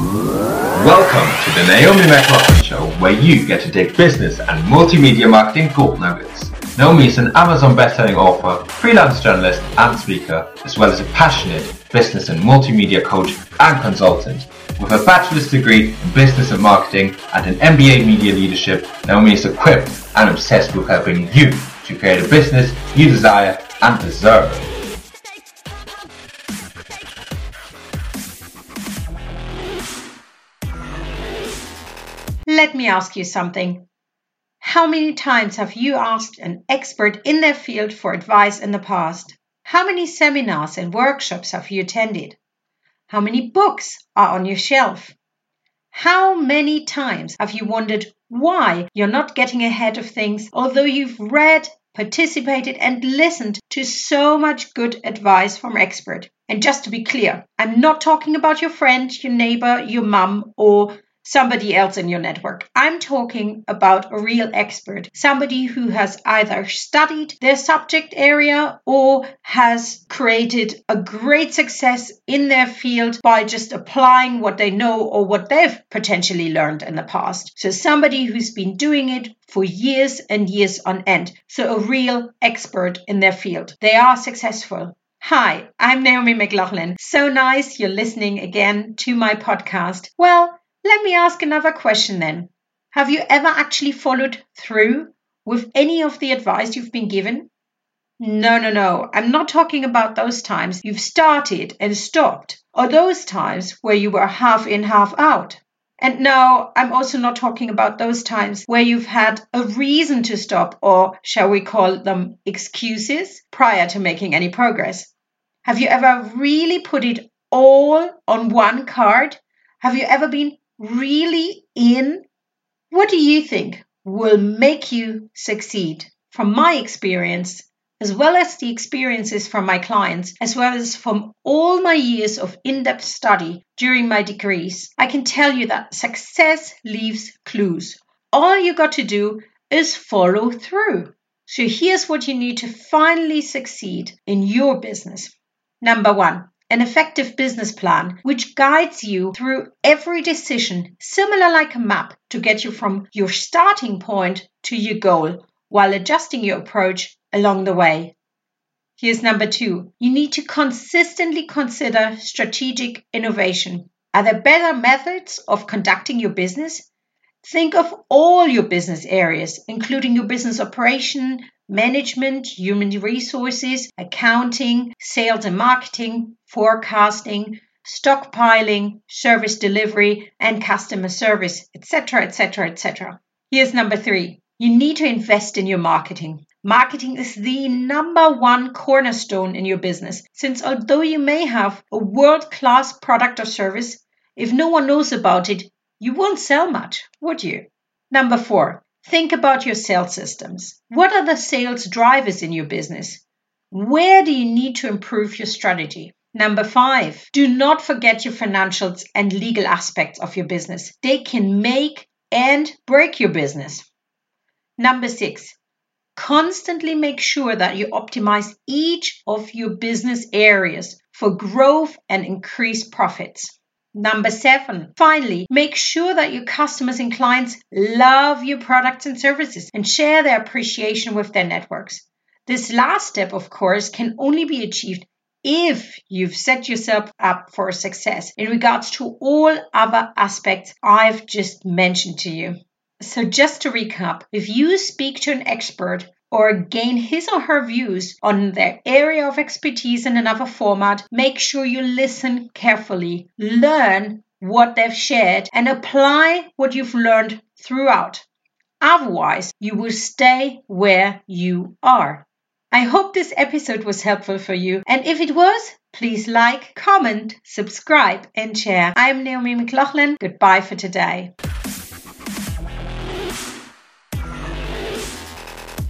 Welcome to the Naomi McLaughlan Show, where you get to take business and multimedia marketing gold nuggets. Naomi is an Amazon bestselling author, freelance journalist, and speaker, as well as a passionate business and multimedia coach and consultant. With a bachelor's degree in business and marketing and an MBA media leadership, Naomi is equipped and obsessed with helping you to create a business you desire and deserve. Let me ask you something. How many times have you asked an expert in their field for advice in the past? How many seminars and workshops have you attended? How many books are on your shelf? How many times have you wondered why you're not getting ahead of things, although you've read, participated, and listened to so much good advice from experts? And just to be clear, I'm not talking about your friend, your neighbor, your mum, or somebody else in your network. I'm talking about a real expert, somebody who has either studied their subject area or has created a great success in their field by just applying what they know or what they've potentially learned in the past. So somebody who's been doing it for years and years on end. So a real expert in their field. They are successful. Hi, I'm Naomi McLaughlan. So nice you're listening again to my podcast. Well, let me ask another question then. Have you ever actually followed through with any of the advice you've been given? No, no, no. I'm not talking about those times you've started and stopped, or those times where you were half in, half out. And no, I'm also not talking about those times where you've had a reason to stop, or shall we call them excuses, prior to making any progress. Have you ever really put it all on one card? Have you ever been really in, what do you think will make you succeed? From my experience, as well as the experiences from my clients, as well as from all my years of in depth study during my degrees, I can tell you that success leaves clues. All you got to do is follow through. So here's what you need to finally succeed in your business. Number one, an effective business plan which guides you through every decision, similar like a map to get you from your starting point to your goal while adjusting your approach along the way. Here's number two you need to consistently consider strategic innovation. Are there better methods of conducting your business? Think of all your business areas, including your business operation, management, human resources, accounting, sales and marketing, forecasting, stockpiling, service delivery, and customer service, etc., etc., etc. Here's number three you need to invest in your marketing. Marketing is the number one cornerstone in your business, since although you may have a world class product or service, if no one knows about it, you won't sell much, would you? Number four, Think about your sales systems. What are the sales drivers in your business? Where do you need to improve your strategy? Number five, do not forget your financials and legal aspects of your business. They can make and break your business. Number six, constantly make sure that you optimize each of your business areas for growth and increased profits. Number seven, finally, make sure that your customers and clients love your products and services and share their appreciation with their networks. This last step, of course, can only be achieved if you've set yourself up for success in regards to all other aspects I've just mentioned to you. So, just to recap, if you speak to an expert or gain his or her views on their area of expertise in another format, make sure you listen carefully, learn what they've shared, and apply what you've learned throughout. Otherwise, you will stay where you are. I hope this episode was helpful for you, and if it was, please like, comment, subscribe, and share. I'm Naomi McLaughlan. Goodbye for today.